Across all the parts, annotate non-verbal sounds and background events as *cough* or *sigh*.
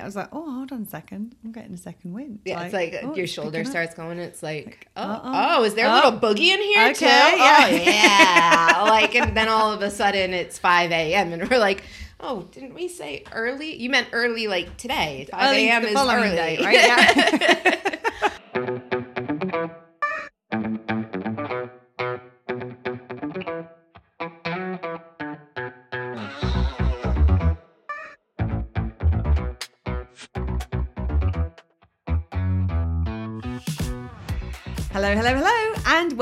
I was like, oh, hold on a second. I'm getting a second wind. Yeah, it's like oh, your it's shoulder starts going. It's like, oh, oh, is there a Oh. little boogie in here Okay, too? yeah. Oh yeah, *laughs* like, and then all of a sudden it's five a.m. and we're like, oh, didn't we say early? You meant early, like today. Five a.m. is early, day, right? Yeah. *laughs* *laughs*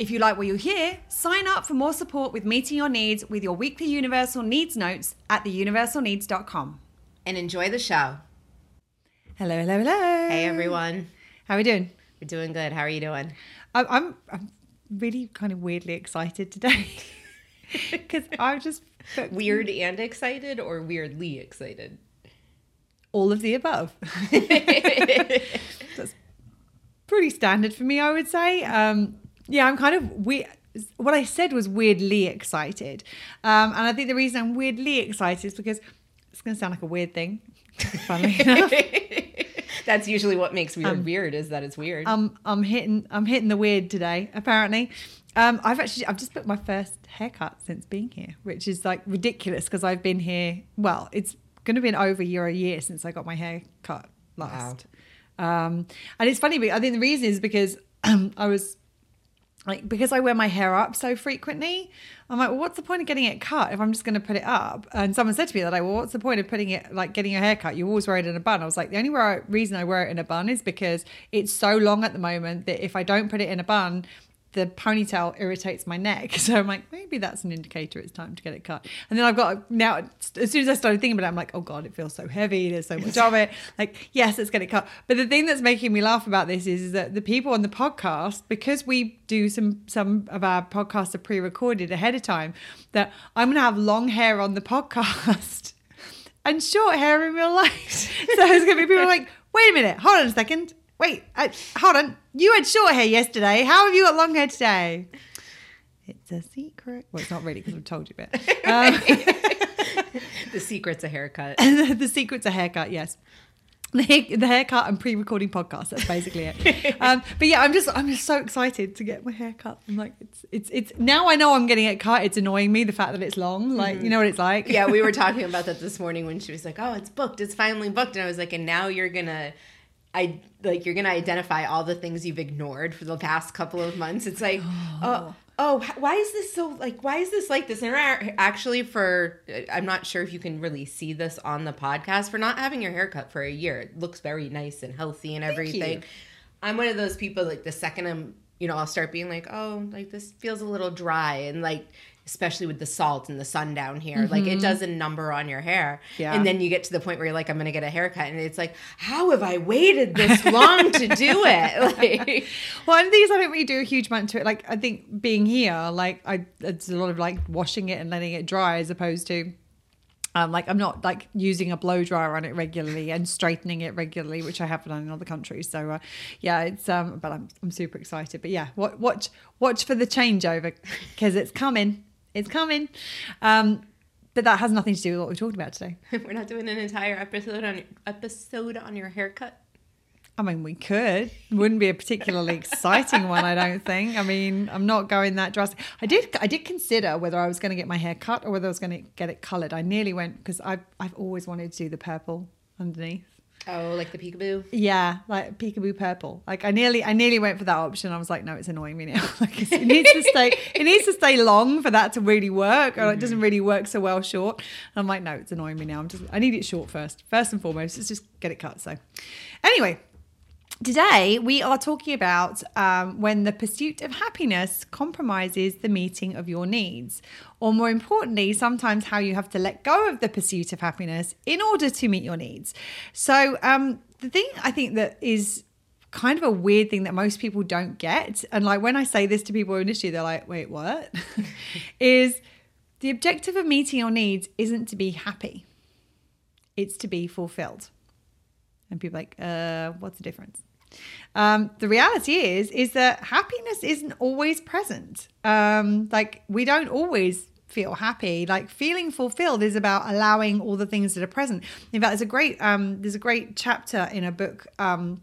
If you like what you hear, sign up for more support with meeting your needs with your weekly Universal Needs notes at theuniversalneeds.com. And enjoy the show. Hello, hello, hello. Hey, everyone. How are we doing? We're doing good. How are you doing? I'm, I'm, I'm really kind of weirdly excited today *laughs* because I'm just *laughs* Weird and excited or weirdly excited? all of the above. *laughs* That's pretty standard for me, I would say. Um, yeah, I'm kind of weird. What I said was weirdly excited. Um, and I think the reason I'm weirdly excited is because it's going to sound like a weird thing. *laughs* Funnily enough. *laughs* That's usually what makes weird weird is that it's weird. Um, I'm hitting I'm hitting the weird today. Apparently, um, I've actually I've just put my first haircut since being here, which is like ridiculous because I've been here. Well, it's going to be an over a year a year since I got my hair cut last. Um, and it's funny, but I think the reason is because *clears throat* I was like because I wear my hair up so frequently, I'm like, well, what's the point of getting it cut if I'm just going to put it up? And someone said to me that, like, well, what's the point of putting it like getting your hair cut? You always wear it in a bun. I was like, the only reason I wear it in a bun is because it's so long at the moment that if I don't put it in a bun, the ponytail irritates my neck. *laughs* So I'm like, maybe that's an indicator it's time to get it cut. And then I've got now, as soon as I started thinking about it, I'm like, oh God, it feels so heavy. There's so much of it. *laughs* Like, yes, let's get it cut. But the thing that's making me laugh about this is, is that the people on the podcast, because we do some some of our podcasts are pre-recorded ahead of time, that I'm gonna have long hair on the podcast *laughs* and short hair in real life. So it's gonna be people like, wait a minute, hold on a second. Wait, uh, hold on. You had short hair yesterday. How have you got long hair today? It's a secret. Well, it's not really because I've told you a bit. *laughs* Um, the secret's a haircut. *laughs* the secret's a haircut, yes. The, hair- the haircut and pre-recording podcast. That's basically it. *laughs* um, but yeah, I'm just I'm just so excited to get my hair cut. I'm like, it's it's it's now I know I'm getting it cut. It's annoying me the fact that it's long. Like you know what it's like. yeah, we were talking about that this morning when she was like, "Oh, it's booked. It's finally booked." And I was like, "And now you're gonna, I like you're gonna identify all the things you've ignored for the past couple of months." It's like, *sighs* oh. Oh, h- why is this so like? Why is this like this? And actually, for uh, I'm not sure if you can really see this on the podcast for not having your hair cut for a year. It looks very nice and healthy and everything. I'm one of those people like the second I'm, you know, I'll start being like, oh, like this feels a little dry, and like especially with the salt and the sun down here, like it does a number on your hair. Yeah. And then you get to the point where you're like, I'm gonna get a haircut, and it's like, how have I waited this long to do *laughs* it? *laughs* Like, Well, and these I don't really do a huge amount to it. Like I think being here, like I it's a lot of like washing it and letting it dry as opposed to um, like I'm not like using a blow dryer on it regularly and straightening it regularly, which I have done in other countries. So uh, yeah, it's um, but I'm I'm super excited. But yeah, wa- watch watch for the changeover because it's coming. It's coming. Um, but that has nothing to do with what we're talking about today. *laughs* we're not doing an entire episode on episode on your haircut. I mean, we could. Wouldn't be a particularly exciting one, I don't think. I mean, I'm not going that drastic. I did, I did consider whether I was going to get my hair cut or whether I was going to get it coloured. I nearly went because I've, I've always wanted to do the purple underneath. Oh, like the peekaboo. Yeah, like peekaboo purple. Like I nearly, I nearly went for that option. I was like, no, it's annoying me now. *laughs* like it needs to stay, it needs to stay long for that to really work, or it mm-hmm. doesn't really work so well short. And I'm like, no, it's annoying me now. I'm just, I need it short first. First and foremost, let's just get it cut. So, anyway, Today, we are talking about um, when the pursuit of happiness compromises the meeting of your needs. Or, more importantly, sometimes how you have to let go of the pursuit of happiness in order to meet your needs. So, um, the thing I think that is kind of a weird thing that most people don't get. And like when I say this to people initially, they're like, wait, what? *laughs* is the objective of meeting your needs isn't to be happy, it's to be fulfilled. And people like, uh, what's the difference? Um, the reality is, is that happiness isn't always present. Um, like we don't always feel happy. Like feeling fulfilled is about allowing all the things that are present. In fact, there's a great um, there's a great chapter in a book. Um,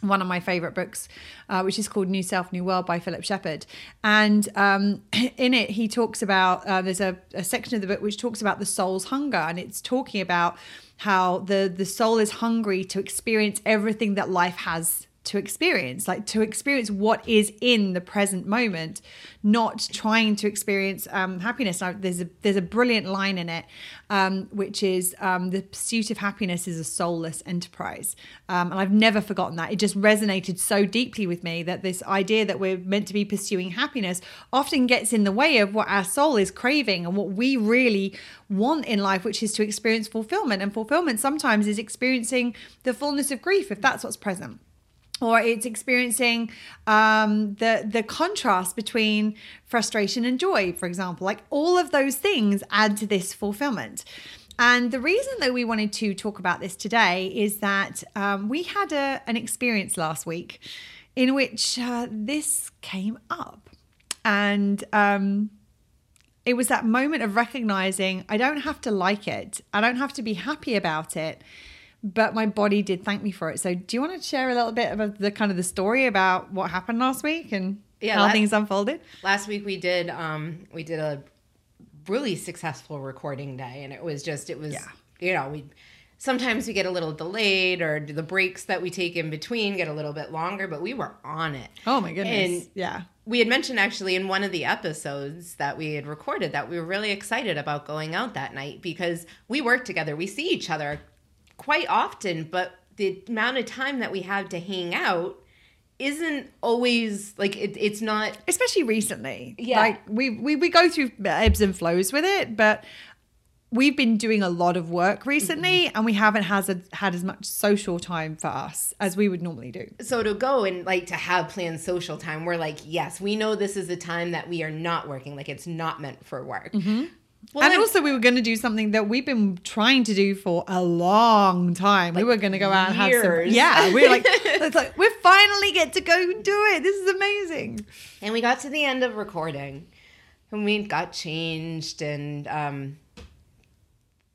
one of my favorite books, uh, which is called New Self, New World by Philip Shepherd. And um, *clears throat* in it, he talks about uh, there's a, a section of the book which talks about the soul's hunger, and it's talking about how the the soul is hungry to experience everything that life has to experience, like to experience what is in the present moment, not trying to experience um, happiness. Now, there's a there's a brilliant line in it, um, which is um, the pursuit of happiness is a soulless enterprise, um, and I've never forgotten that. It just resonated so deeply with me that this idea that we're meant to be pursuing happiness often gets in the way of what our soul is craving and what we really want in life, which is to experience fulfillment. And fulfillment sometimes is experiencing the fullness of grief if that's what's present or it's experiencing um, the the contrast between frustration and joy, for example. Like all of those things add to this fulfillment. And the reason that we wanted to talk about this today is that um, we had a, an experience last week in which uh, this came up, and um, it was that moment of recognizing I don't have to like it, I don't have to be happy about it but my body did thank me for it. So, do you want to share a little bit about the kind of the story about what happened last week and yeah, how last, things unfolded? Last week we did um we did a really successful recording day, and it was just it was yeah. you know we sometimes we get a little delayed or the breaks that we take in between get a little bit longer, but we were on it. Oh my goodness! And yeah. We had mentioned actually in one of the episodes that we had recorded that we were really excited about going out that night because we work together. We see each other quite often, but the amount of time that we have to hang out isn't always like it, it's not especially recently. Yeah. Like we, we we go through ebbs and flows with it but we've been doing a lot of work recently mm-hmm. and we haven't has a, had as much social time for us as we would normally do. So to go and like to have planned social time we're like yes we know this is a time that we are not working. Like it's not meant for work. Mm-hmm. Well, and also, we were going to do something that we've been trying to do for a long time. Like we were going to go out years. and have some. Yeah, we are like, *laughs* it's like we finally get to go do it. This is amazing. And we got to the end of recording, and we got changed, and um, I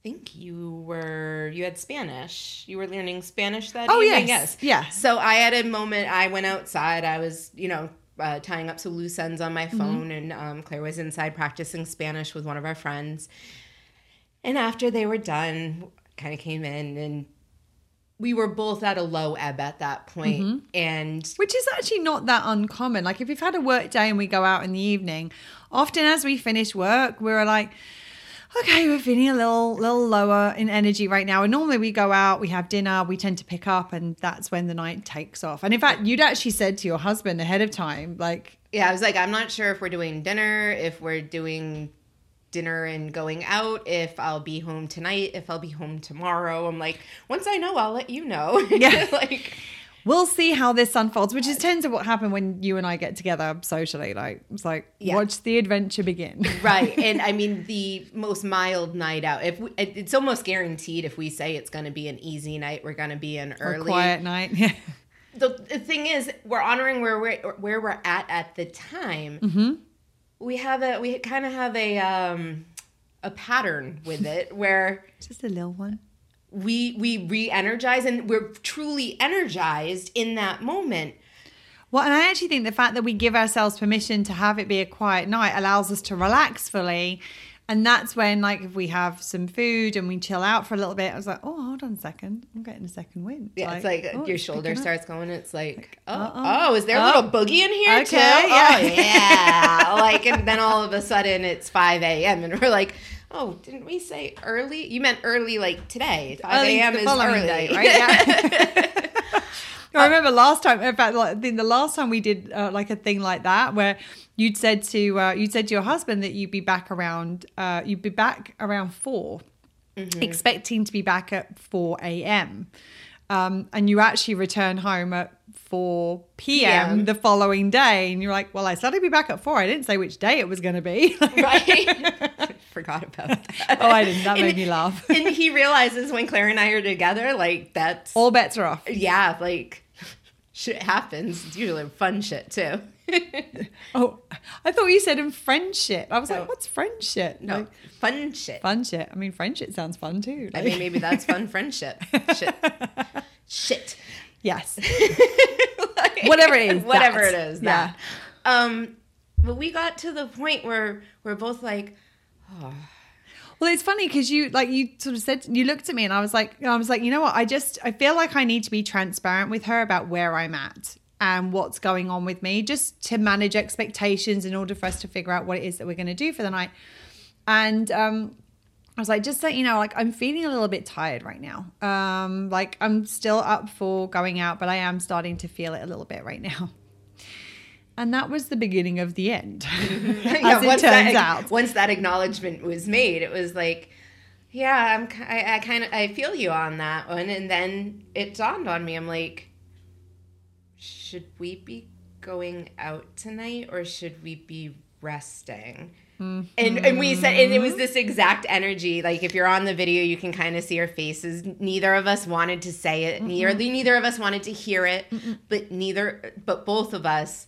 think you were you had Spanish. You were learning Spanish that oh, evening. Yes, yes, yeah. So I had a moment. I went outside. I was, you know, uh, tying up some loose ends on my mm-hmm. phone, mm-hmm. and um, Claire was inside practicing Spanish with one of our friends. And after they were done, kind of came in and we were both at a low ebb at that point, mm-hmm. and which is actually not that uncommon. Like if we've had a work day and we go out in the evening, often as we finish work, we're like, okay, we're feeling a little little lower in energy right now. And normally we go out, we have dinner, we tend to pick up, and that's when the night takes off. And in fact, you'd actually said to your husband ahead of time, like, yeah, I was like, I'm not sure if we're doing dinner, if we're doing dinner and going out, if I'll be home tonight, if I'll be home tomorrow. I'm like, once I know, I'll let you know. *laughs* Yeah, like we'll see how this unfolds, which is tends to what happened when you and I get together socially. Like it's like yeah. watch the adventure begin. right, and *laughs* I mean the most mild night out. If we, it's almost guaranteed, if we say it's going to be an easy night, we're going to be an early or quiet night. *laughs* Yeah. The, the, thing is, we're honoring where we're where we're at at the time. Mm-hmm. We have a we kind of have a um a pattern with it where just a little one we we re-energize and we're truly energized in that moment well and i actually think the fact that we give ourselves permission to have it be a quiet night allows us to relax fully and that's when like if we have some food and we chill out for a little bit i was like oh hold on a second i'm getting a second wind yeah like, it's like uh, oh, your it's shoulder starts going it's like oh Uh-oh. oh is there a little oh. boogie in here okay, too yeah. oh yeah like and then all of a sudden it's 5 a.m and we're like oh, didn't we say early? You meant early like today. 5 a.m. is early. Day, *laughs* right? Yeah. *laughs* I remember last time. In fact, like, the last time we did uh, like a thing like that, where you'd said to uh, you'd said to your husband that you'd be back around uh, you'd be back around 4 mm-hmm. expecting to be back at four a.m. um, and you actually return home at 4 p.m. PM. the following day, and you're like, well, I said I'd be back at four. I didn't say which day it was going to be. *laughs* right? Forgot about *laughs* that. oh, I didn't. That And- made me laugh. *laughs* and he realizes when Claire and I are together, like that's All bets are off. yeah, like *laughs* shit happens. It's usually fun shit too. Oh, I thought you said in friendship. I was No. like, what's friendship? no, Like, fun shit. fun shit. I mean, friendship sounds fun too. I mean, maybe that's fun friendship. Shit. Shit. yes. Like, Whatever it is, Whatever that. it is. Yeah. Um, but we got to the point where we're both like, Well, it's funny because you like you sort of said you looked at me and I was like I was like you know what I just I feel like I need to be transparent with her about where I'm at and what's going on with me just to manage expectations in order for us to figure out what it is that we're going to do for the night. And um I was like just so you know like I'm feeling a little bit tired right now. Um like I'm still up for going out but I am starting to feel it a little bit right now. And that was the beginning of the end. *laughs* *laughs* As it once turns that, out. once that acknowledgement was made, it was like, yeah, I'm, I, I kind of, I feel you on that one. And then it dawned on me, I'm like, should we be going out tonight or should we be resting? And, and we said, and it was mm-hmm. this exact energy. Like if you're on the video, you can kind of see our faces. Neither of us wanted to say it. Neither, neither of us wanted to hear it. But neither, but both of us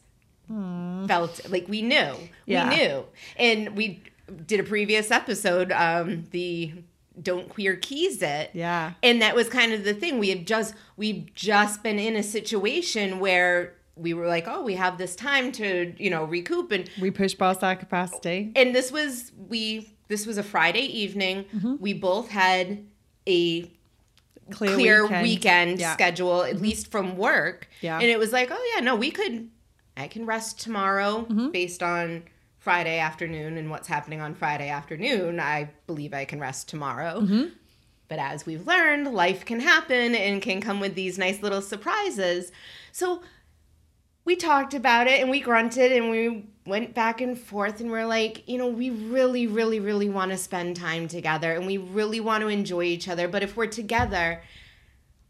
felt like we knew. Yeah. We knew. And we did a previous episode, um, the Don't Queer Keys It. Yeah. And that was kind of the thing. We had just we've just been in a situation where we were like, oh, we have this time to, you know, recoup and We pushed past our capacity. and this was we this was a Friday evening. Mm-hmm. We both had a Clear, clear, weekend. weekend, Yeah. Mm-hmm. schedule, at least from work. Yeah. And it was like, oh yeah, no, we could I can rest tomorrow Mm-hmm. based on Friday afternoon and what's happening on Friday afternoon. I believe I can rest tomorrow. Mm-hmm. But as we've learned, life can happen and can come with these nice little surprises. So we talked about it and we grunted and we went back and forth and we're like, you know, we really, really, really want to spend time together and we really want to enjoy each other. But if we're together,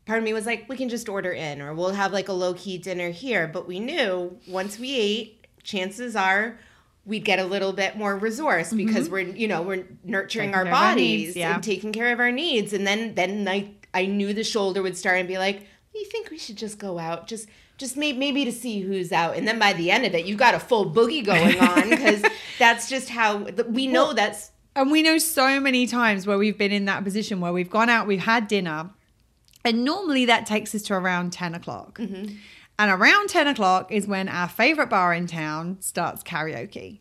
part of me was like, we can just order in or we'll have like a low key dinner here. But we knew once we ate, chances are we'd get a little bit more resource mm-hmm. because we're, you know, we're nurturing Taking our our bodies needs, yeah. and taking care of our needs. And then, then I, I knew the shoulder would start and be like, you think we should just go out? Just, just maybe, maybe to see who's out. And then by the end of it, you got a full boogie going on *laughs* because that's just how we know Well, that's And we know so many times where we've been in that position where we've gone out, we've had dinner, and normally that takes us to around 10 o'clock. Mm-hmm. And around 10 o'clock is when our favorite bar in town starts karaoke.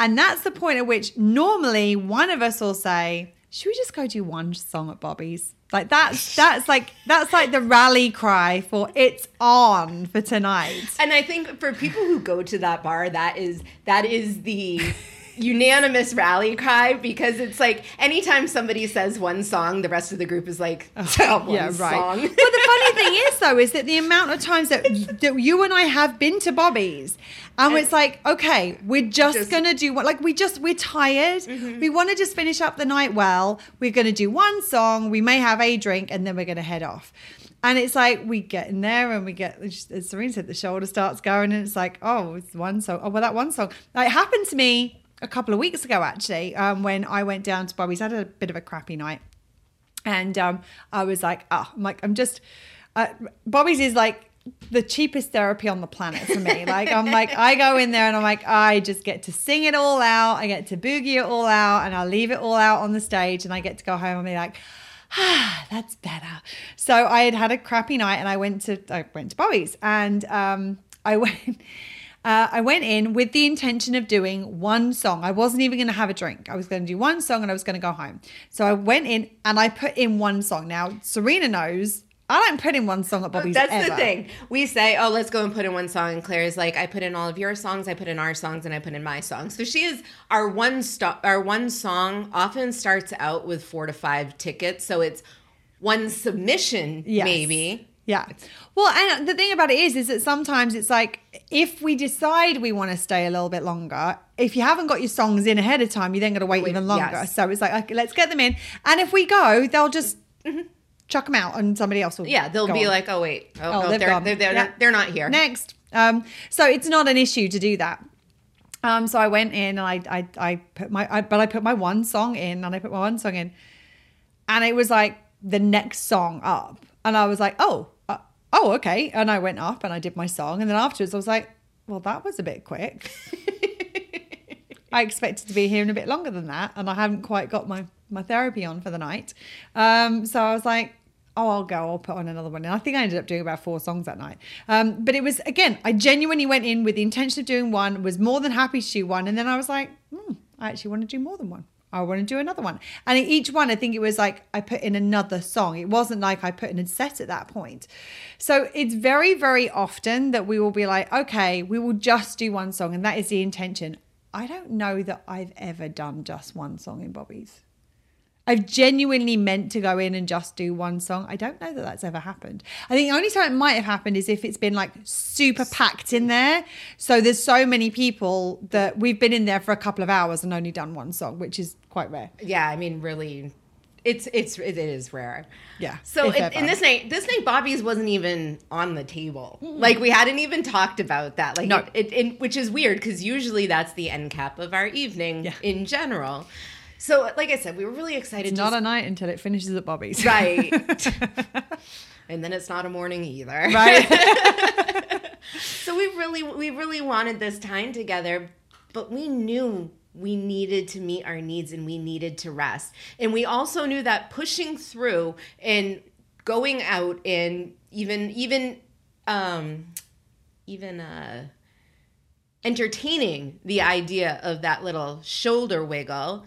And that's the point at which normally one of us will say, Should we just go do one song at Bobby's? Like that's *laughs* that's like that's like the rally cry for it's on for tonight. And I think for people who go to that bar, that is that is the *laughs* unanimous rally cry because it's like anytime somebody says one song, the rest of the group is like, "Oh, *laughs* one yeah, right. song. but the funny thing is, though, is that the amount of times that, that you and I have been to Bobby's, and it's like, okay, we're just, Just- gonna do what, like, we just we're tired. Mm-hmm. We want to just finish up the night well. We're gonna do one song. We may have a drink, and then we're gonna head off. And it's like we get in there and we get, as Serena said, the shoulder starts going, and it's like, oh, it's one song. Oh, well, that one song. Like, it happened to me a couple of weeks ago, actually, um, when I went down to Bobby's. I had a bit of a crappy night. And um, I was like, oh, I'm like, I'm just, uh, Bobby's is like the cheapest therapy on the planet for me. Like, I'm like, I go in there and I'm like, I just get to sing it all out. I get to boogie it all out and I leave it all out on the stage and I get to go home and be like, ah, that's better. So I had had a crappy night and I went to, I went to Bobby's and um, I *laughs* went, uh, I went in with the intention of doing one song. I wasn't even going to have a drink. I was going to do one song and I was going to go home. So I went in and I put in one song. Now, Serena knows I don't put in one song at Bobby's. That's the thing. We say, "Oh, let's go and put in one song." And Claire's like, "I put in all of your songs, I put in our songs, and I put in my songs." So she is our one stop. Our one song often starts out with four to five tickets, so it's one submission, Yes. maybe. Yeah. Well, and the thing about it is, is that sometimes it's like if we decide we want to stay a little bit longer, if you haven't got your songs in ahead of time, you're then got to wait, Wait, even longer. yes. So it's like, okay, let's get them in. And if we go, they'll just chuck them out, and somebody else will. Yeah, they'll be on. like, oh wait, oh, Oh, no, they're, they're, they're, Yeah. not, they're not here. next. Um, so it's not an issue to do that. Um, so I went in and I, I, I put my, I, but I put my one song in and I put my one song in, and it was like the next song up, and I was like, oh, oh, okay, and I went up and I did my song, and then afterwards I was like, well, that was a bit quick. *laughs* I expected to be here in a bit longer than that, and I haven't quite got my my therapy on for the night. Um, so I was like, "Oh, I'll go. I'll put on another one." And I think I ended up doing about four songs that night. Um, but it was again, I genuinely went in with the intention of doing one, was more than happy to do one, and then I was like, hmm, "I actually want to do more than one." I want to do another one. And each one, I think it was like I put in another song. It wasn't like I put in a set at that point. So it's very, very often that we will be like, okay, we will just do one song. And that is the intention. I don't know that I've ever done just one song in Bobby's. I've genuinely meant to go in and just do one song. I don't know that that's ever happened. I think the only time it might have happened is if it's been like super packed in there. So there's so many people that we've been in there for a couple of hours and only done one song, which is quite rare. Yeah, I mean, really, it's it's it is rare. Yeah. So if in, this night, this night, Bobby's wasn't even on the table. Hmm. Like we hadn't even talked about that. Like No. it, it, which is weird because usually that's the end cap of our evening Yeah. in general. So, like I said, we were really excited. It's not a night until it finishes at Bobby's. right, *laughs* and then it's not a morning either. right. *laughs* So we really, we really wanted this time together, but we knew we needed to meet our needs and we needed to rest. And we also knew that pushing through and going out and even, even, um, even, uh, entertaining the idea of that little shoulder wiggle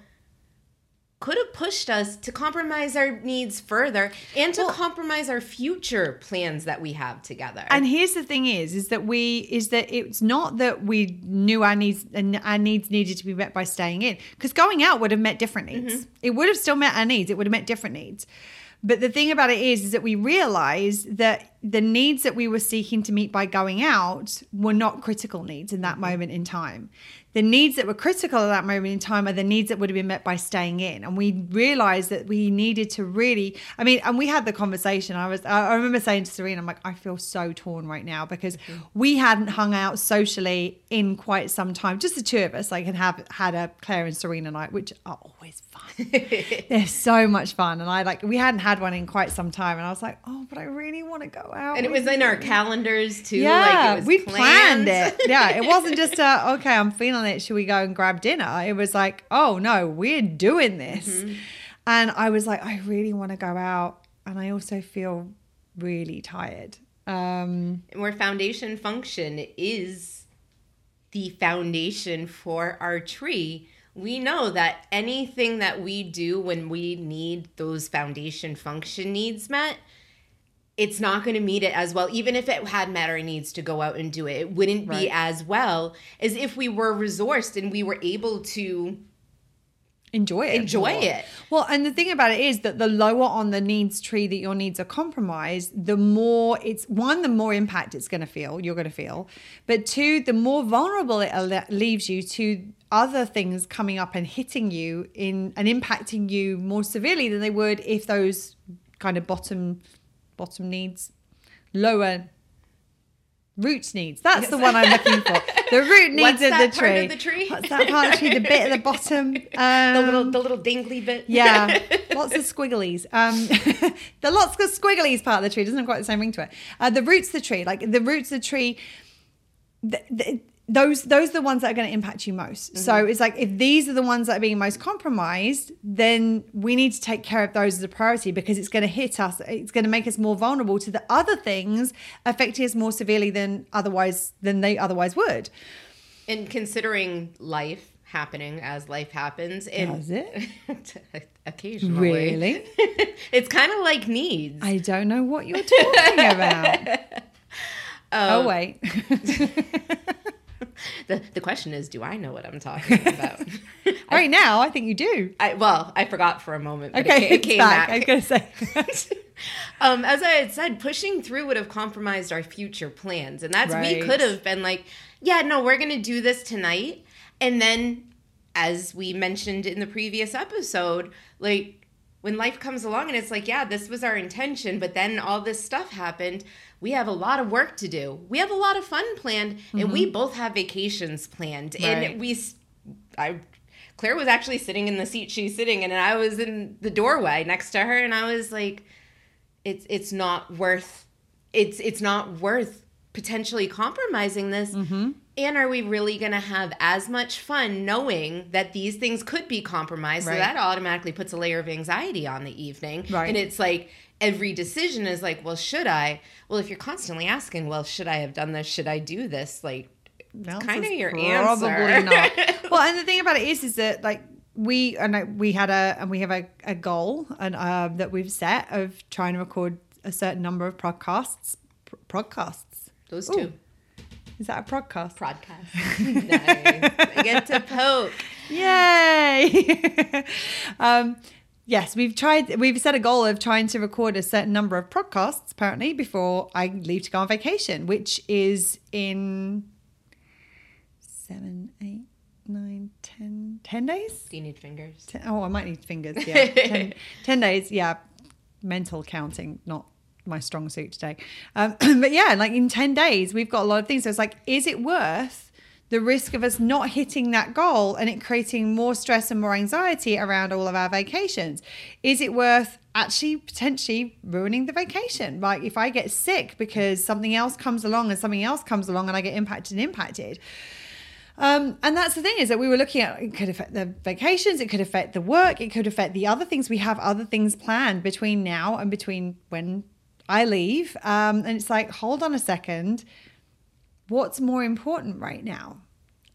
could have pushed us to compromise our needs further and to Well- compromise our future plans that we have together. And here's the thing is, is that we, is that it's not that we knew our needs and our needs needed to be met by staying in because going out would have met different needs. Mm-hmm. It would have still met our needs. It would have met different needs. But the thing about it is, is that we realized that the needs that we were seeking to meet by going out were not critical needs in that mm-hmm. moment in time. The needs that were critical at that moment in time are the needs that would have been met by staying in. And we realized that we needed to really, I mean, and we had the conversation. I was, I remember saying to Serena, I'm like, I feel so torn right now because we hadn't hung out socially in quite some time. Just the two of us, like, and have had a Claire and Serena night, which are always fun. *laughs* They're so much fun. And I like, we hadn't had one in quite some time. And I was like, oh, but I really want to go out. and it was in our calendars too. Yeah, like we planned planned. it. *laughs* Yeah, it wasn't just a okay. I'm feeling it. Should we go and grab dinner? It was like, oh no, we're doing this. Mm-hmm. And I was like, I really want to go out, and I also feel really tired. Um, where foundation function is the foundation for our tree. We know that anything that we do when we need those foundation function needs met, it's not going to meet it as well. Even if it had met our needs to go out and do it, it wouldn't Right. be as well as if we were resourced and we were able to enjoy it. Enjoy more. it. Well, and the thing about it is that the lower on the needs tree that your needs are compromised, the more it's one, the more impact it's going to feel, you're going to feel. But two, the more vulnerable it leaves you to other things coming up and hitting you in and impacting you more severely than they would if those kind of bottom bottom needs lower root needs that's the one i'm looking for the *laughs* root needs What's of that the part tree of the tree? what's that part of the tree the bit at the bottom um, *laughs* the little the little dingly bit. yeah, *laughs* lots of squigglies. Um, the lots of squigglies part of the tree doesn't have quite the same ring to it. Uh, the roots of the tree, like the roots of the tree, th- th- those those are the ones that are going to impact you most. So it's like if these are the ones that are being most compromised, then we need to take care of those as a priority because it's going to hit us. It's going to make us more vulnerable to the other things affecting us more severely than otherwise than they otherwise would. And considering life happening as life happens, and Does it? *laughs* occasionally, Really? *laughs* it's kind of like needs. I don't know what you're talking about. *laughs* oh Um, wait. The the question is, do I know what I'm talking *laughs* about? *laughs* Right now, I think you do. I, well, I forgot for a moment. But Okay, it, it came back. back. I was gonna say. *laughs* um, as I had said, pushing through would have compromised our future plans, and that's we could have been like, yeah, no, we're gonna do this tonight, and then, as we mentioned in the previous episode, like when life comes along and it's like, yeah, this was our intention, but then all this stuff happened. We have a lot of work to do. We have a lot of fun planned, and we both have vacations planned. Mm-hmm. Right. And we, I, Claire was actually sitting in the seat she's sitting in, and I was in the doorway next to her, and I was like, it's it's not worth, it's it's not worth potentially compromising this. Mm-hmm. And are we really going to have as much fun knowing that these things could be compromised? Right. So that automatically puts a layer of anxiety on the evening. Right. And it's like every decision is like, well, should I? Well, if you're constantly asking, well, should I have done this? Should I do this? Like, kind of your probably answer. not. *laughs* Well, and the thing about it is, is that like we and I- we had a and we have a, a goal and uh, that we've set of trying to record a certain number of podcasts. Podcasts. Those Ooh. two. Is that a podcast? Podcast. *laughs* nice. I get to poke. Yay! *laughs* um, yes, we've tried. We've set a goal of trying to record a certain number of podcasts apparently before I leave to go on vacation, which is in seven, eight, nine, ten, ten days. Do you need fingers? Ten, oh, I might need fingers. Yeah, *laughs* ten, days. Yeah, mental counting, not my strong suit today. Um, *clears throat* but yeah, like in ten days, we've got a lot of things. So it's like, is it worth the risk of us not hitting that goal and it creating more stress and more anxiety around all of our vacations? Is it worth actually potentially ruining the vacation? Like if I get sick because something else comes along and something else comes along and I get impacted and impacted. Um, and that's the thing is that we were looking at it could affect the vacations, it could affect the work, it could affect the other things. We have other things planned between now and between when I leave. Um, and it's like, hold on a second, what's more important right now?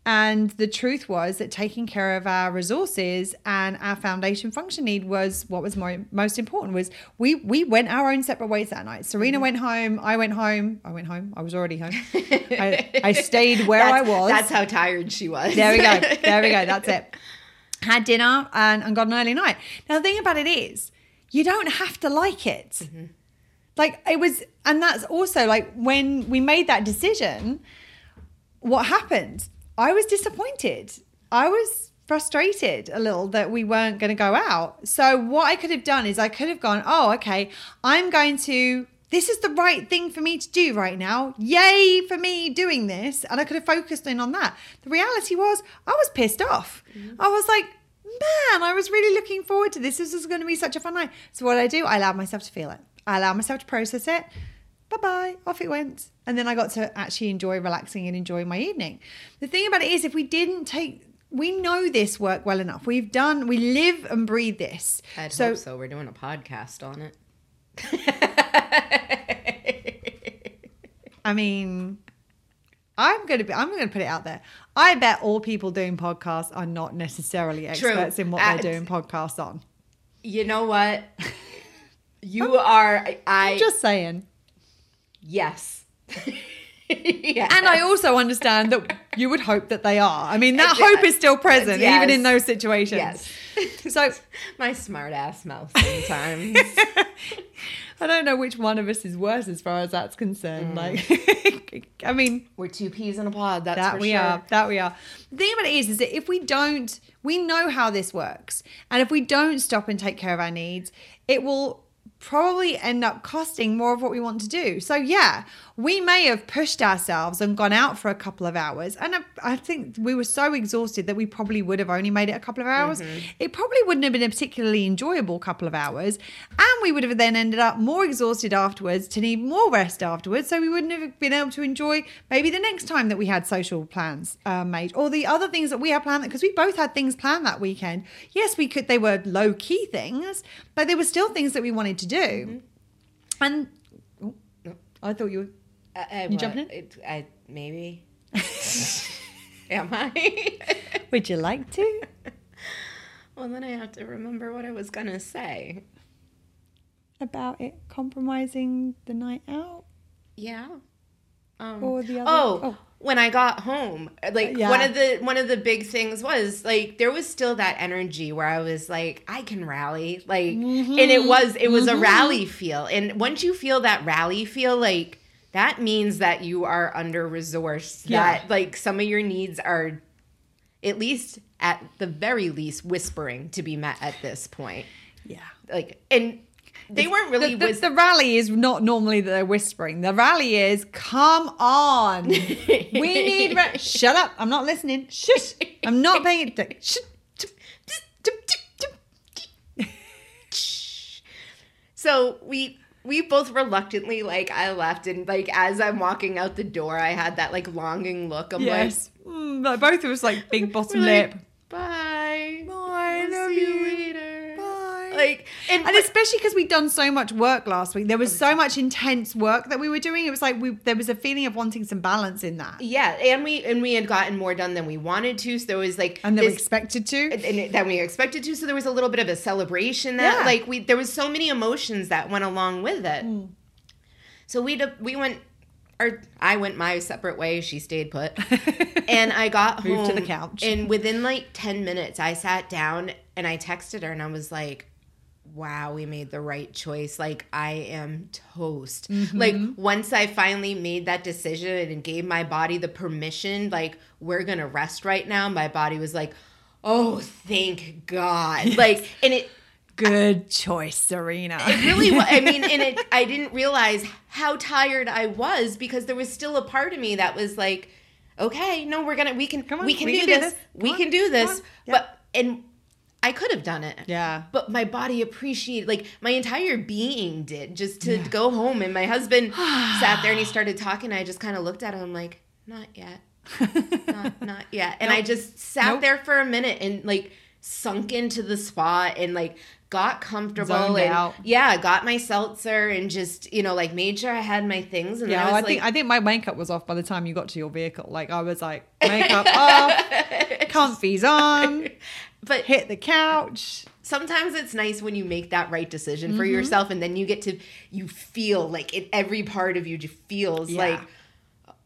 And the truth was that taking care of our resources and our foundation function need was what was more, most important. Was we we went our own separate ways that night. Serena mm-hmm. went home. I went home. I went home. I was already home. *laughs* I, I stayed where I was. That's how tired she was. There we go. There we go. *laughs* That's it. Had dinner and, and got an early night. Now, the thing about it is, you don't have to like it. Mm-hmm. Like, it was, and that's also like when we made that decision, what happened? I was disappointed. I was frustrated a little that we weren't going to go out. So, what I could have done is I could have gone, oh, okay, I'm going to. This is the right thing for me to do right now. Yay for me doing this. And I could have focused in on that. The reality was, I was pissed off. Mm-hmm. I was like, man, I was really looking forward to this. This is going to be such a fun night. So, what did I do? I allowed myself to feel it. I allowed myself to process it. Bye bye, off it went. And then I got to actually enjoy relaxing and enjoy my evening. The thing about it is, if we didn't take, we know this work well enough. We've done, we live and breathe this. I'd so, hope so. We're doing a podcast on it. *laughs* I mean, I'm gonna be, I'm gonna put it out there. I bet all people doing podcasts are not necessarily True. experts in what they're doing podcasts on. you know what? *laughs* You are. I, I'm just saying. Yes. *laughs* yes. And I also understand that you would hope that they are. I mean, that Yes. hope is still present, Yes. even in those situations. Yes. So *laughs* My smart ass mouth sometimes. *laughs* I don't know which one of us is worse as far as that's Mm. concerned. Like, I mean, We're two peas in a pod. That's that for we sure. are. That we are. The thing about it is, is that if we don't, we know how this works, and if we don't stop and take care of our needs, it will probably end up costing more of what we want to do. So yeah, we may have pushed ourselves and gone out for a couple of hours, and I, I think we were so exhausted that we probably would have only made it a couple of hours. It probably wouldn't have been a particularly enjoyable couple of hours, and we would have then ended up more exhausted afterwards to need more rest afterwards. So we wouldn't have been able to enjoy maybe the next time that we had social plans uh, made or the other things that we had planned because we both had things planned that weekend. Yes, we could. They were low key things, but they were still things that we wanted to do. Mm-hmm. And oh, I thought you were. I, I, You what? jumping in? It, I maybe. *laughs* Am I? *laughs* Would you like to? *laughs* well, then I have to remember what I was gonna say. About it compromising the night out Yeah. Um, or the other? oh, oh. When I got home, uh, like Yeah. one of the one of the big things was like there was still that energy where I was like I can rally, like, and it mm-hmm. was it was a mm-hmm. rally feel, and once you feel that rally feel, like that means that you are under resourced, Yeah. that like some of your needs are at least at the very least whispering to be met at this point. Yeah. Like, and they weren't really The, the, whis- the rally is not normally that they're whispering. The rally is, come on. *laughs* we need. Ra- Shut up. I'm not listening. Shush. I'm not paying attention. So we we both reluctantly like I left and like as I'm walking out the door I had that like longing look. I'm Yes. Mm, like both of us like big *laughs* bottom lip. like, bye. Bye, I love you you. Like and, And especially because we'd done so much work last week. There was so much intense work that we were doing. It was like we there was a feeling of wanting some balance in that. yeah, and we and we had gotten more done than we wanted to. So there was like And that we expected to. and than we expected to. So there was a little bit of a celebration that Yeah. like we there was so many emotions that went along with it. Hmm. So we we went or I went my separate way. She stayed put, *laughs* and I got home to the couch. And within like ten minutes, I sat down and I texted her, and I was like. Wow, we made the right choice. Like I am toast. Mm-hmm. Like once I finally made that decision and gave my body the permission, like we're gonna rest right now. My body was like, "Oh, thank God!" Like, and it Good choice, Serena. it really was. I mean, and *laughs* it, I didn't realize how tired I was because there was still a part of me that was like, okay, no, we're gonna, we can, Come on, we can we do can do this, we can do this. But and I could have done it. yeah. But my body appreciated, like my entire being did, just to go home. And my husband *sighs* sat there and he started talking. I just kind of looked at him like, not yet, not, *laughs* not yet. And I just sat Nope. there for a minute and like sunk into the spot and like got comfortable Zoned and out. yeah, got my seltzer and just you know like made sure I had my things. And Yeah, then I I, was like, think I think my makeup was off by the time you got to your vehicle. Like I was like makeup off, *laughs* comfies *laughs* on, but hit the couch. sometimes it's nice when you make that right decision Mm-hmm. for yourself and then you get to you feel like it every part of you just feels Yeah. like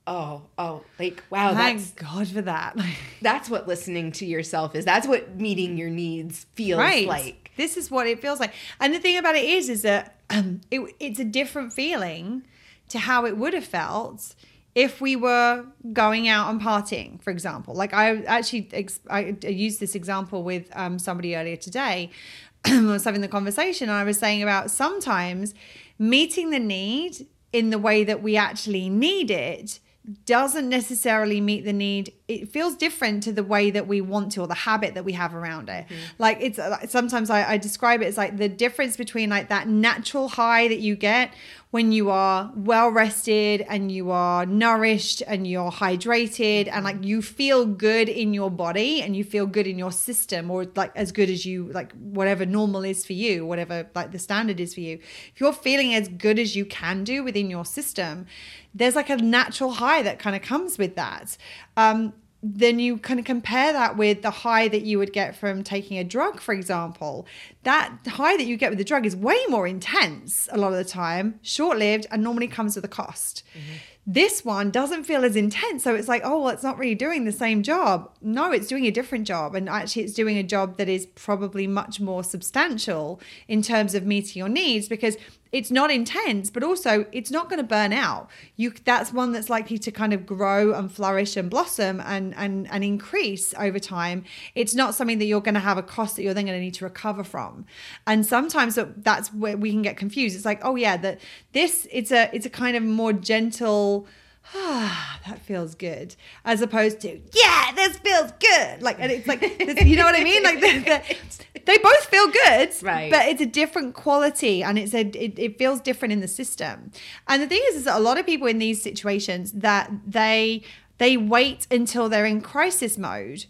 oh oh like wow Thank God for that. *laughs* that's what listening to yourself is that's what meeting your needs feels right. like This is what it feels like. And the thing about it is, is that um, it, it's a different feeling to how it would have felt if we were going out and partying, for example. Like I actually, ex- I used this example with um, somebody earlier today. *clears throat* I was having the conversation and I was saying about sometimes meeting the need in the way that we actually need it doesn't necessarily meet the need it feels different to the way that we want to or the habit that we have around it like it's uh, sometimes I, I describe it as like the difference between like that natural high that you get when you are well rested and you are nourished and you're hydrated and like you feel good in your body and you feel good in your system or like as good as you like whatever normal is for you whatever like the standard is for you if you're feeling as good as you can do within your system there's like a natural high that kind of comes with that. Um then you kind of compare that with the high that you would get from taking a drug, for example. That high that you get with the drug is way more intense a lot of the time, short lived, and normally comes with a cost. Mm-hmm. This one doesn't feel as intense. So it's like, oh, well, it's not really doing the same job. No, it's doing a different job. And actually, it's doing a job that is probably much more substantial in terms of meeting your needs because it's not intense, but also it's not going to burn out. You that's one that's likely to kind of grow and flourish and blossom and and and increase over time. It's not something that you're going to have a cost that you're then going to need to recover from. And sometimes that- that's where we can get confused. It's like, oh yeah, that this it's a it's a kind of more gentle ah, *sighs* that feels good, as opposed to yeah, this feels good. Like, and it's like, this- you know what I mean? Like, they *laughs* they both feel good, Right. But it's a different quality, and it's a it, it feels different in the system. And the thing is, is that a lot of people in these situations that they they wait until they're in crisis mode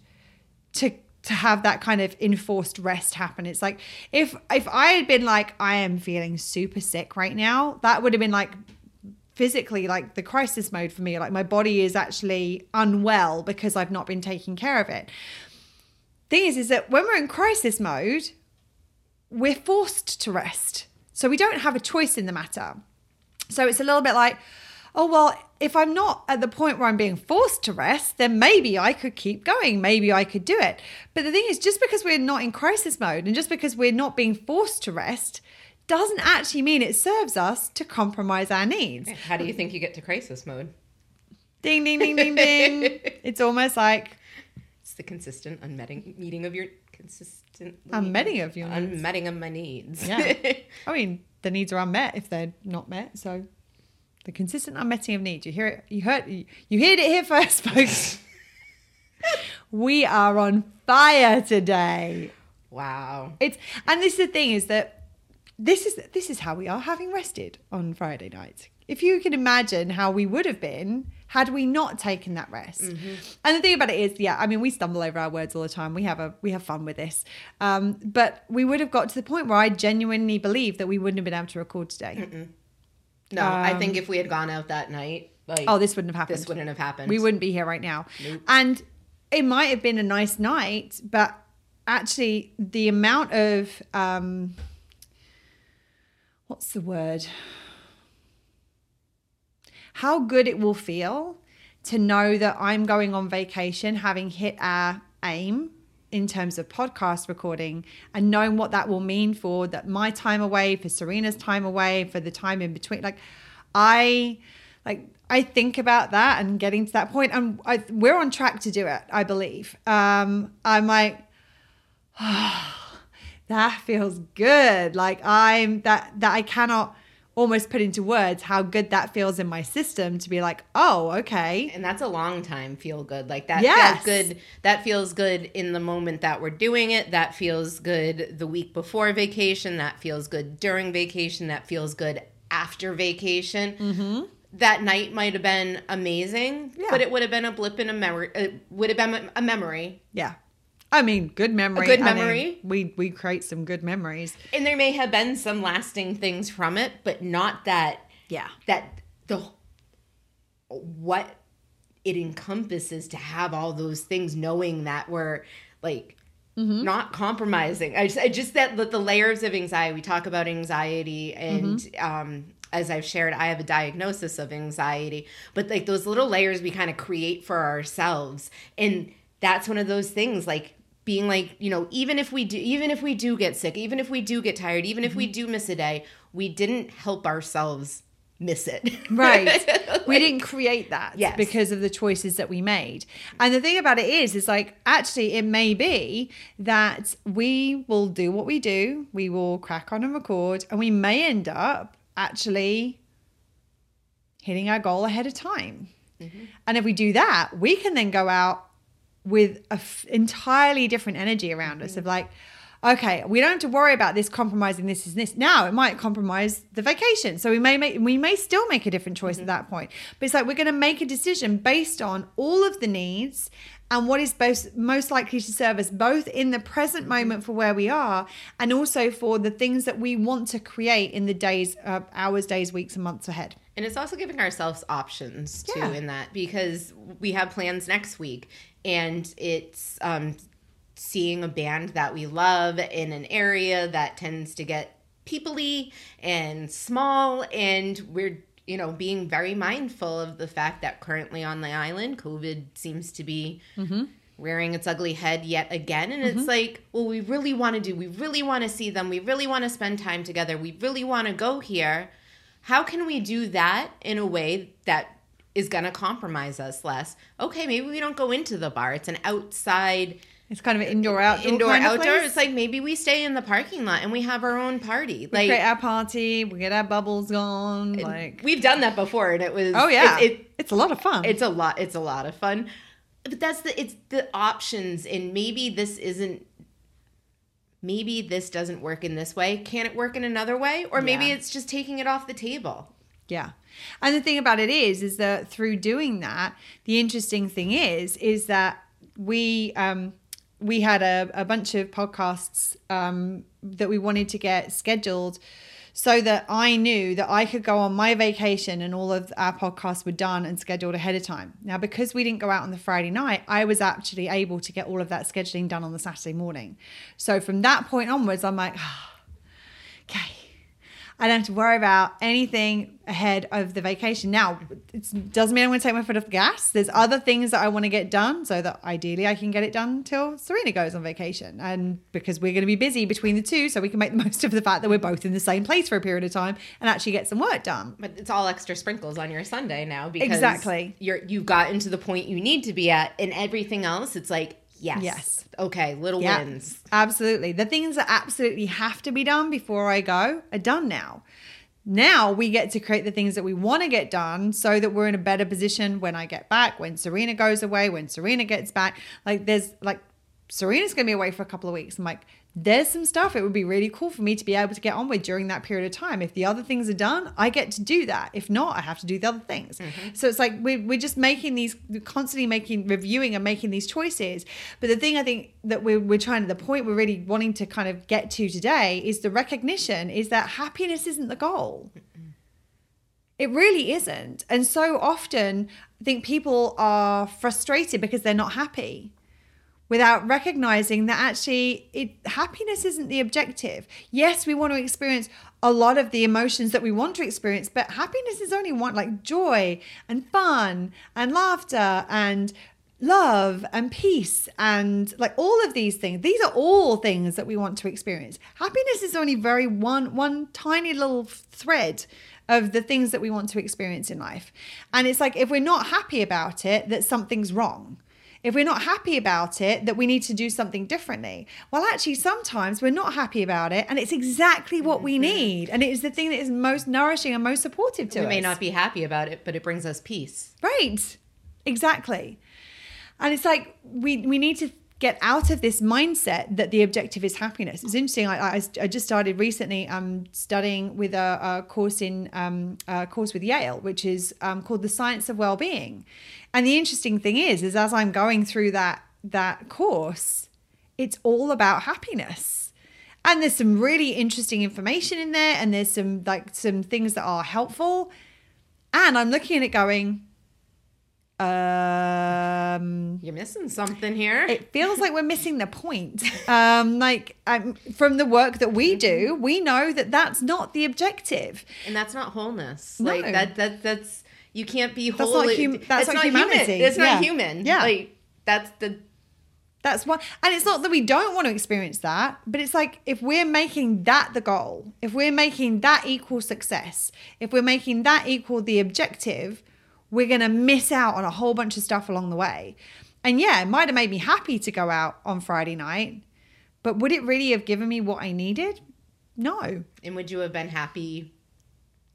to to have that kind of enforced rest happen. It's like if if I had been like I am feeling super sick right now, that would have been like physically like the crisis mode for me. Like my body is actually unwell because I've not been taking care of it. Thing is, is that when we're in crisis mode, we're forced to rest. So we don't have a choice in the matter. So it's a little bit like, oh, well, if I'm not at the point where I'm being forced to rest, then maybe I could keep going. Maybe I could do it. But the thing is, just because we're not in crisis mode and just because we're not being forced to rest doesn't actually mean it serves us to compromise our needs. how do you think you get to crisis mode Ding, ding, ding, ding, ding. *laughs* It's almost like, it's the consistent unmeeting meeting of your consistently Unmeeting of your needs. unmeeting of my needs. Yeah. *laughs* I mean, the needs are unmet if they're not met. So the consistent unmeeting of needs. You hear it. You heard. You, you heard it here first, *laughs* folks. we are on fire today. wow. It's and this is the thing is that this is this is how we are having rested on Friday night. If you can imagine how we would have been had we not taken that rest. And the thing about it is, yeah, I mean, we stumble over our words all the time. We have a we have fun with this, um, but we would have got to the point where I genuinely believe that we wouldn't have been able to record today. No, I think if we had gone out that night, like Oh, this wouldn't have happened. this wouldn't have happened. we wouldn't be here right now. Nope. And it might have been a nice night, but actually, the amount of um, what's the word? How good it will feel to know that I'm going on vacation, having hit our aim in terms of podcast recording and knowing what that will mean for that my time away for Serena's time away for the time in between like I like I think about that and getting to that point and I, we're on track to do it I believe um I'm like *sighs* that feels good like I'm that that I cannot almost put into words how good that feels in my system to be like oh okay and that's a long time feel good. Like that Yes. feels good. That feels good in the moment that we're doing it. That feels good the week before vacation. That feels good during vacation. That feels good after vacation. Mm-hmm. That night might have been amazing, Yeah. but it would have been a blip in a memory. It would have been a memory, yeah I mean good memory A good I mean, memory. we we create some good memories and there may have been some lasting things from it, but not that yeah that the what it encompasses to have all those things knowing that we're like Mm-hmm. not compromising I just, I just that the, the layers of anxiety we talk about anxiety and Mm-hmm. um as I've shared, I have a diagnosis of anxiety, but like those little layers we kind of create for ourselves. And that's one of those things like being like, you know, even if we do even if we do get sick, even if we do get tired, even if we Mm-hmm. do miss a day, we didn't help ourselves miss it. *laughs* Right. we didn't create that Yes. because of the choices that we made. And the thing about it is, is like actually it may be that we will do what we do, we will crack on and record, and we may end up actually hitting our goal ahead of time. And if we do that, we can then go out with a f- entirely different energy around us of mm-hmm. like, okay, we don't have to worry about this compromising this is this. Now it might compromise the vacation. So we may make we may still make a different choice at mm-hmm. that point. But it's like we're gonna make a decision based on all of the needs and what is most most likely to serve us both in the present mm-hmm. moment for where we are and also for the things that we want to create in the days, uh, hours, days, weeks, and months ahead. And it's also giving ourselves options too Yeah. in that because we have plans next week and it's um, seeing a band that we love in an area that tends to get peoply and small and we're you know being very mindful of the fact that currently on the island covid seems to be rearing its ugly head yet again and it's like well we really want to do we really want to see them we really want to spend time together we really want to go here. How can we do that in a way that is going to compromise us less. Okay maybe we don't go into the bar. It's an outside It's kind of an indoor outdoor indoor outdoor. it's like maybe we stay in the parking lot and we have our own party. We like create our party, we get our bubbles on, like we've done that before and it was oh yeah, it, it, it's a lot of fun. it's a lot it's a lot of fun. But that's the it's the options and maybe this isn't maybe this doesn't work in this way. Can it work in another way? Or maybe Yeah. it's just taking it off the table. Yeah. And the thing about it is, is that through doing that, the interesting thing is, is that we um, we had a, a bunch of podcasts um, that we wanted to get scheduled so that I knew that I could go on my vacation and all of our podcasts were done and scheduled ahead of time. Now, because we didn't go out on the Friday night, I was actually able to get all of that scheduling done on the Saturday morning. So from that point onwards, I'm like, okay. I don't have to worry about anything ahead of the vacation. Now, it doesn't mean I'm going to take my foot off the gas. There's other things that I want to get done so that ideally I can get it done till Serena goes on vacation. And because we're going to be busy between the two, so we can make the *laughs* most of the fact that we're both in the same place for a period of time and actually get some work done. but it's all extra sprinkles on your sundae now because Exactly. you're you've gotten to the point you need to be at and everything else it's like Yes. Yes. Okay, little Yeah, wins. absolutely. The things that absolutely have to be done before I go are done now. Now we get to create the things that we want to get done so that we're in a better position when I get back, when Serena goes away, when Serena gets back. Like there's like Serena's going to be away for a couple of weeks. I'm like, there's some stuff it would be really cool for me to be able to get on with during that period of time. If the other things are done, I get to do that. If not, I have to do the other things. Mm-hmm. So it's like we're, we're just making these, constantly making, reviewing and making these choices. But the thing I think that we're, we're trying to, the point we're really wanting to kind of get to today is the recognition is that happiness isn't the goal. It really isn't. And so often, I think people are frustrated because they're not happy without recognizing that actually it happiness isn't the objective. Yes, we want to experience a lot of the emotions that we want to experience, but happiness is only one like joy and fun and laughter and love and peace and like all of these things. These are all things that we want to experience. Happiness is only very one one tiny little thread of the things that we want to experience in life. And it's like if we're not happy about it that something's wrong if we're not happy about it, that we need to do something differently. Well, actually, sometimes we're not happy about it, and it's exactly what we mm-hmm. need. And it is the thing that is most nourishing and most supportive to We us. We may not be happy about it, but it brings us peace. Right. Exactly. And it's like we we need to get out of this mindset that the objective is happiness. It's interesting. I, I, I just started recently um, studying with a, a course in um, a course with Yale, which is um, called the Science of Wellbeing. And the interesting thing is, is as I'm going through that that course, it's all about happiness. And there's some really interesting information in there, and there's some like some things that are helpful. And I'm looking at it going, um, You're missing something here. it feels like we're missing the point. Um, like um, from the work that we do, we know that that's not the objective. and that's not wholeness. No. Like that that that's you can't be That's not hum- that's not human. humanity. It's Yeah. not human. Yeah. Like that's the That's what, and it's not that we don't want to experience that, but it's like if we're making that the goal, if we're making that equal success, if we're making that equal the objective, we're going to miss out on a whole bunch of stuff along the way. And yeah, it might have made me happy to go out on Friday night, but would it really have given me what I needed? No, and would you have been happy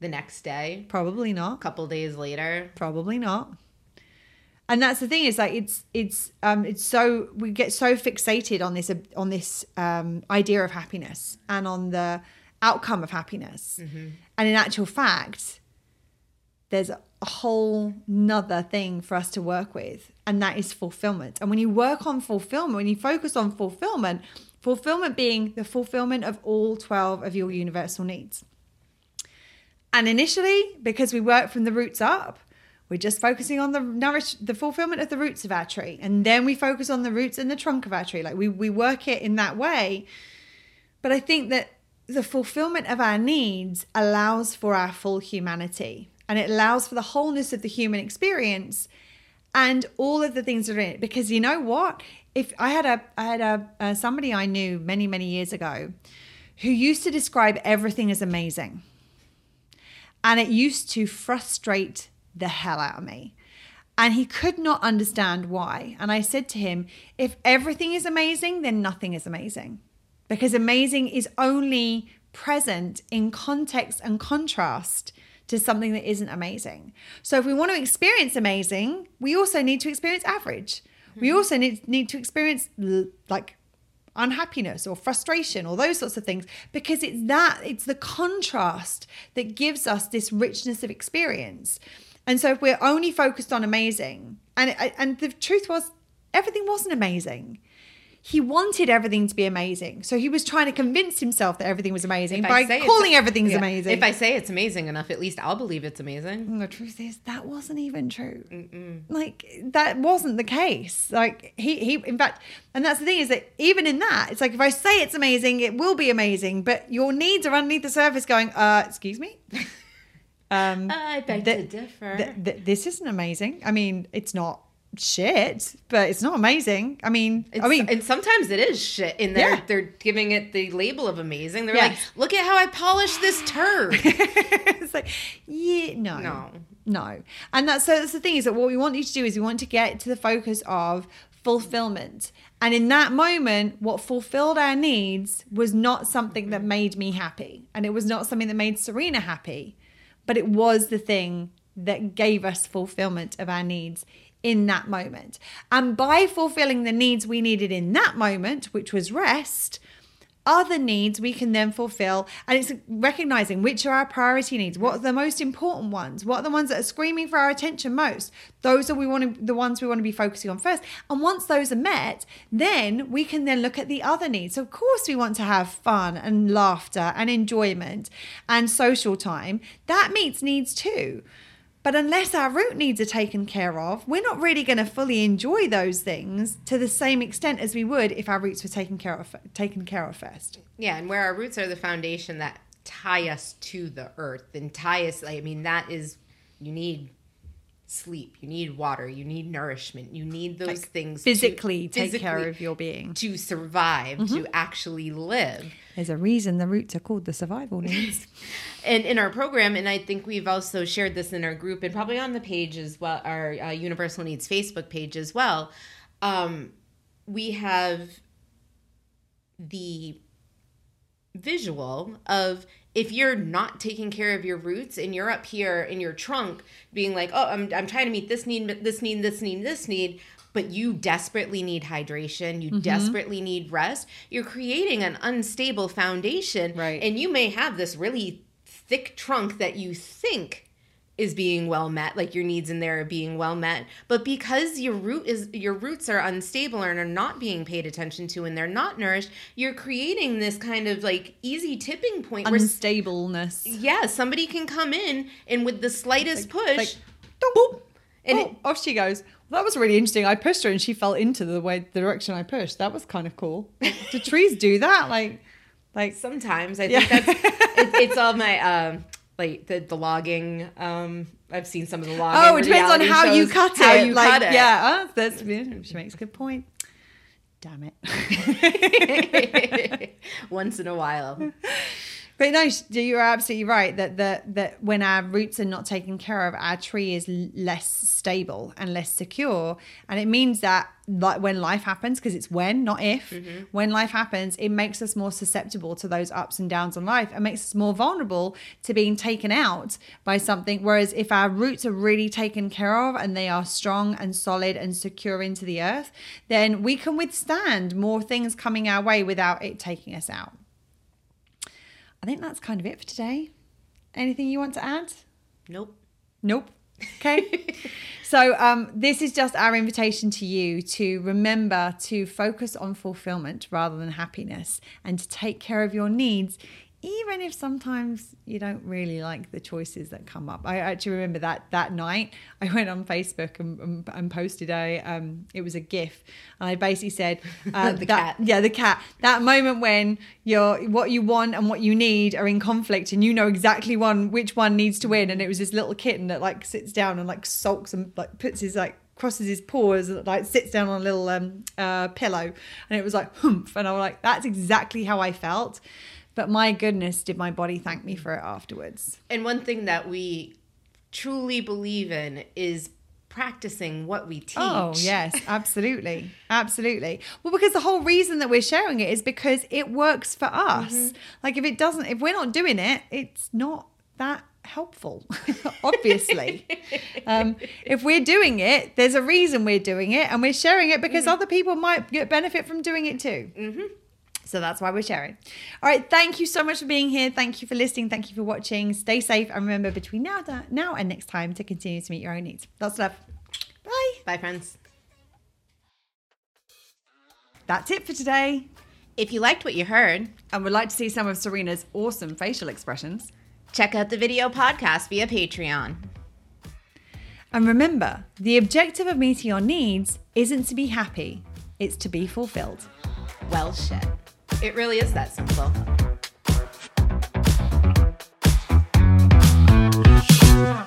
the next day? probably not. A couple days later? Probably not. And that's the thing is like it's it's um it's so we get so fixated on this on this um idea of happiness and on the outcome of happiness. And in actual fact, there's a whole nother thing for us to work with, and that is fulfillment. And when you work on fulfillment, when you focus on fulfillment, fulfillment being the fulfillment of all 12 of your universal needs. And initially, because we work from the roots up, we're just focusing on the nourish the fulfillment of the roots of our tree. And then we focus on the roots and the trunk of our tree. Like we, we work it in that way. But I think that the fulfillment of our needs allows for our full humanity and it allows for the wholeness of the human experience and all of the things that are in it. Because you know what? If I had a I had a uh, somebody I knew many many years ago who used to describe everything as amazing, and it used to frustrate the hell out of me. And he could not understand why. And I said to him, if everything is amazing, then nothing is amazing. Because amazing is only present in context and contrast to something that isn't amazing. So if we want to experience amazing, we also need to experience average. We hmm. also need, need to experience like unhappiness or frustration or those sorts of things because it's that it's the contrast that gives us this richness of experience and so if we're only focused on amazing and and the truth was everything wasn't amazing he wanted everything to be amazing so he was trying to convince himself that everything was amazing If by calling everything's Yeah. amazing If I say it's amazing enough, at least I'll believe it's amazing. and the truth is that wasn't even true. Like that wasn't the case. Like he he in fact, and that's the thing is that even in that, it's like if I say it's amazing, it will be amazing, but your needs are underneath the surface going, uh, excuse me. *laughs* um I beg th- to differ. th- th- this isn't amazing. I mean, it's not shit, but it's not amazing. I mean, I mean, and sometimes it is shit, and they're Yeah. they're giving it the label of amazing. They're Yes. like, "Look at how I polished this turd." *laughs* it's like, yeah, no, No. no. And that's so that's the thing is that what we want you to do is we want to get to the focus of fulfillment. And in that moment, what fulfilled our needs was not something that mm-hmm. made me happy. And it was not something that made Serena happy, but it was the thing that gave us fulfillment of our needs in that moment. And by fulfilling the needs we needed in that moment, which was rest, other needs we can then fulfill. And it's recognizing which are our priority needs. What are the most important ones? What are the ones that are screaming for our attention most? Those are we want to, the ones we want to be focusing on first. And once those are met, then we can then look at the other needs. So of course we want to have fun and laughter and enjoyment and social time. That meets needs too. But unless our root needs are taken care of, we're not really going to fully enjoy those things to the same extent as we would if our roots were taken care of taken care of first. Yeah, and where our roots are the foundation that tie us to the earth and tie us I mean that is you need sleep, you need water, you need nourishment, you need those like things physically to, take physically care of your being to survive, mm-hmm. to actually live. There's a reason the roots are called the survival *laughs* needs. and in our program, and I think we've also shared this in our group and probably on the page as well, our uh, Universal Needs Facebook page as well. Um, we have the visual of if you're not taking care of your roots and you're up here in your trunk being like, oh, I'm, I'm trying to meet this need, this need, this need, this need, but you desperately need hydration, you mm-hmm. desperately need rest, you're creating an unstable foundation. Right. And you may have this really thick trunk that you think is being well met like your needs in there are being well met. But because your root is your roots are unstable and are not being paid attention to and they're not nourished you're creating this kind of like easy tipping point unstableness. Where, yeah somebody can come in and with the slightest like, push like, boop, and oh, it, off she goes. That was really interesting. I pushed her and she fell into the way the direction i pushed. That was kind of cool. Do trees do that? Like like sometimes. I think yeah. that's it, it's all my um like the, the logging. Um, I've seen some of the logging. Oh, it depends on how you cut it. how. You like, cut it. Yeah, oh, that's she makes a good point. Damn it. *laughs* Once in a while. *laughs* But no, you're absolutely right that that that when our roots are not taken care of, our tree is less stable and less secure, and it means that like when life happens, because it's when, not if, mm-hmm. when life happens, it makes us more susceptible to those ups and downs in life, and makes us more vulnerable to being taken out by something. Whereas if our roots are really taken care of and they are strong and solid and secure into the earth, then we can withstand more things coming our way without it taking us out. I think that's kind of it for today. Anything you want to add? Nope. Nope. Okay. *laughs* so, um, this is just our invitation to you to remember to focus on fulfillment rather than happiness and to take care of your needs, even if sometimes you don't really like the choices that come up. I actually remember that that night *laughs* I went on Facebook and, and, and posted a um, it was a GIF, and I basically said *laughs* uh, the that, cat, yeah, the cat. That moment when you're what you want and what you need are in conflict, and you know exactly one which one needs to win, and it was this little kitten that like sits down and like sulks and like puts his like crosses his paws and like sits down on a little um, uh, pillow. And it was like humph. And I was like that's exactly how I felt but my goodness, did my body thank me for it afterwards. And one thing that we truly believe in is practicing what we teach. Oh, yes, absolutely. absolutely. Well, because the whole reason that we're sharing it is because it works for us. Mm-hmm. Like if it doesn't, if we're not doing it, it's not that helpful, *laughs* obviously. *laughs* um, if we're doing it, there's a reason we're doing it and we're sharing it because mm-hmm. other people might get benefit from doing it too. Mm-hmm. So that's why we're sharing. All right. Thank you so much for being here. Thank you for listening. Thank you for watching. Stay safe. And remember, between now, now and next time, to continue to meet your own needs. Lots of love. Bye. Bye, friends. That's it for today. If you liked what you heard and would like to see some of Serena's awesome facial expressions, check out the video podcast via Patreon. And remember, the objective of meeting your needs isn't to be happy, it's to be fulfilled. Well said. It really is that simple. Yeah.